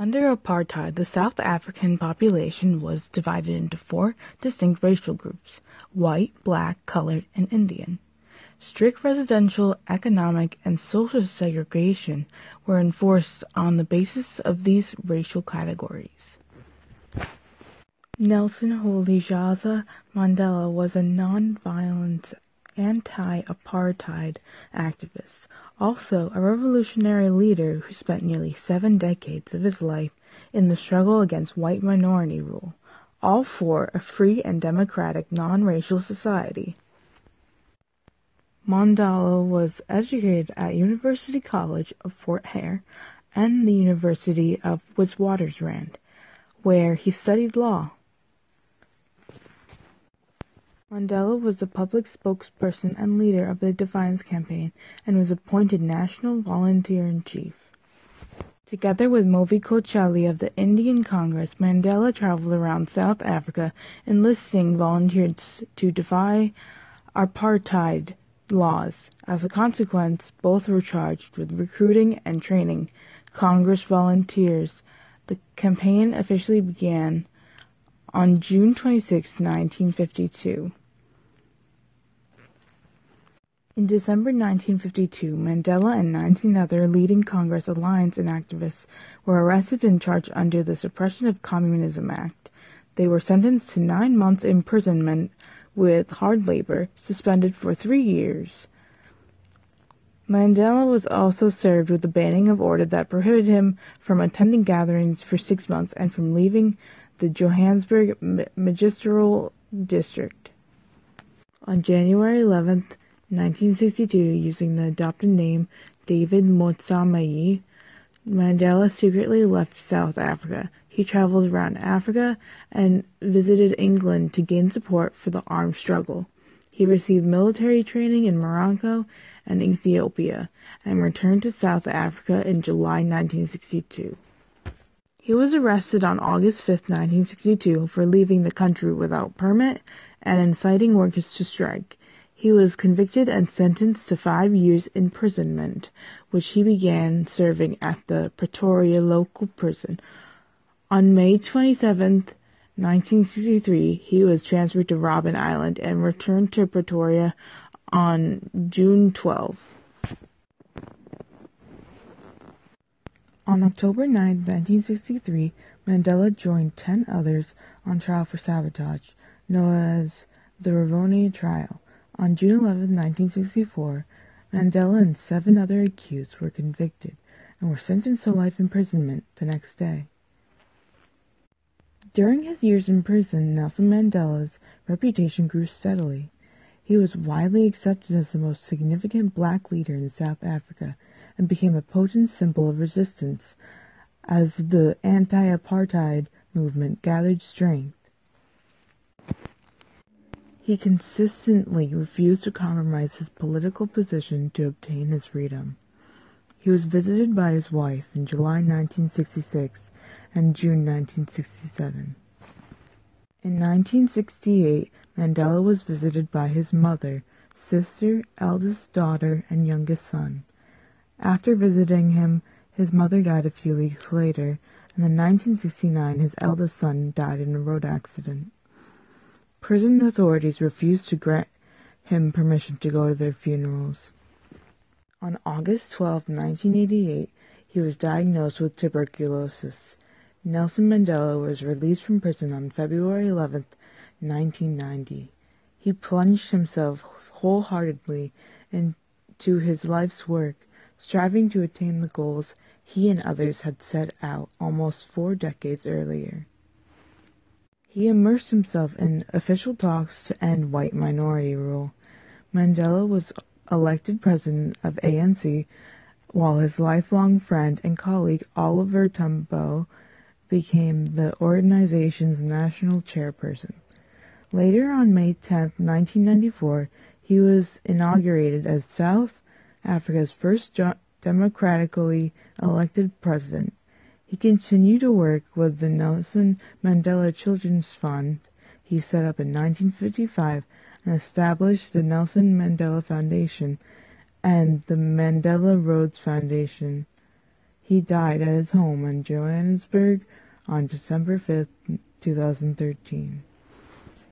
Under apartheid, the South African population was divided into four distinct racial groups: white, black, colored, and Indian. Strict residential, economic, and social segregation were enforced on the basis of these racial categories. Nelson Rolihlahla Mandela was a non-violent anti-apartheid activist, also a revolutionary leader who spent nearly seven decades of his life in the struggle against white minority rule, all for a free and democratic non-racial society. Mandela was educated at University College of Fort Hare and the University of Witwatersrand, where he studied law. Mandela was the public spokesperson and leader of the Defiance Campaign and was appointed National Volunteer-in-Chief. Together with Maulvi Cachalia of the Indian Congress, Mandela traveled around South Africa enlisting volunteers to defy apartheid laws. As a consequence, both were charged with recruiting and training Congress volunteers. The campaign officially began on June 26, 1952. In December 1952, Mandela and 19 other leading Congress alliance and activists were arrested and charged under the Suppression of Communism Act. They were sentenced to nine months imprisonment with hard labor, suspended for three years. Mandela was also served with a banning of order that prohibited him from attending gatherings for six months and from leaving the Johannesburg Magisterial District. On January 11th, 1962, using the adopted name David Motsamai, Mandela secretly left South Africa. He traveled around Africa and visited England to gain support for the armed struggle. He received military training in Morocco and Ethiopia and returned to South Africa in July 1962. He was arrested on August 5, 1962 for leaving the country without permit and inciting workers to strike. He was convicted and sentenced to five years imprisonment, which he began serving at the Pretoria local prison. On May 27, 1963, he was transferred to Robben Island and returned to Pretoria on June 12. On October 9, 1963, Mandela joined ten others on trial for sabotage, known as the Rivonia Trial. On June 11, 1964, Mandela and seven other accused were convicted and were sentenced to life imprisonment the next day. During his years in prison, Nelson Mandela's reputation grew steadily. He was widely accepted as the most significant black leader in South Africa and became a potent symbol of resistance as the anti-apartheid movement gathered strength. He consistently refused to compromise his political position to obtain his freedom. He was visited by his wife in July 1966 and June 1967. In 1968, Mandela was visited by his mother, sister, eldest daughter, and youngest son. After visiting him, his mother died a few weeks later, and in 1969 his eldest son died in a road accident. Prison authorities refused to grant him permission to go to their funerals. On August 12, 1988, he was diagnosed with tuberculosis. Nelson Mandela was released from prison on February 11, 1990. He plunged himself wholeheartedly into his life's work, striving to attain the goals he and others had set out almost four decades earlier. He immersed himself in official talks to end white minority rule. Mandela was elected president of ANC, while his lifelong friend and colleague Oliver Tambo became the organization's national chairperson. Later on May 10, 1994, he was inaugurated as South Africa's first democratically elected president. He continued to work with the Nelson Mandela Children's Fund he set up in 1955 and established the Nelson Mandela Foundation and the Mandela Rhodes Foundation. He died at his home in Johannesburg on December 5, 2013.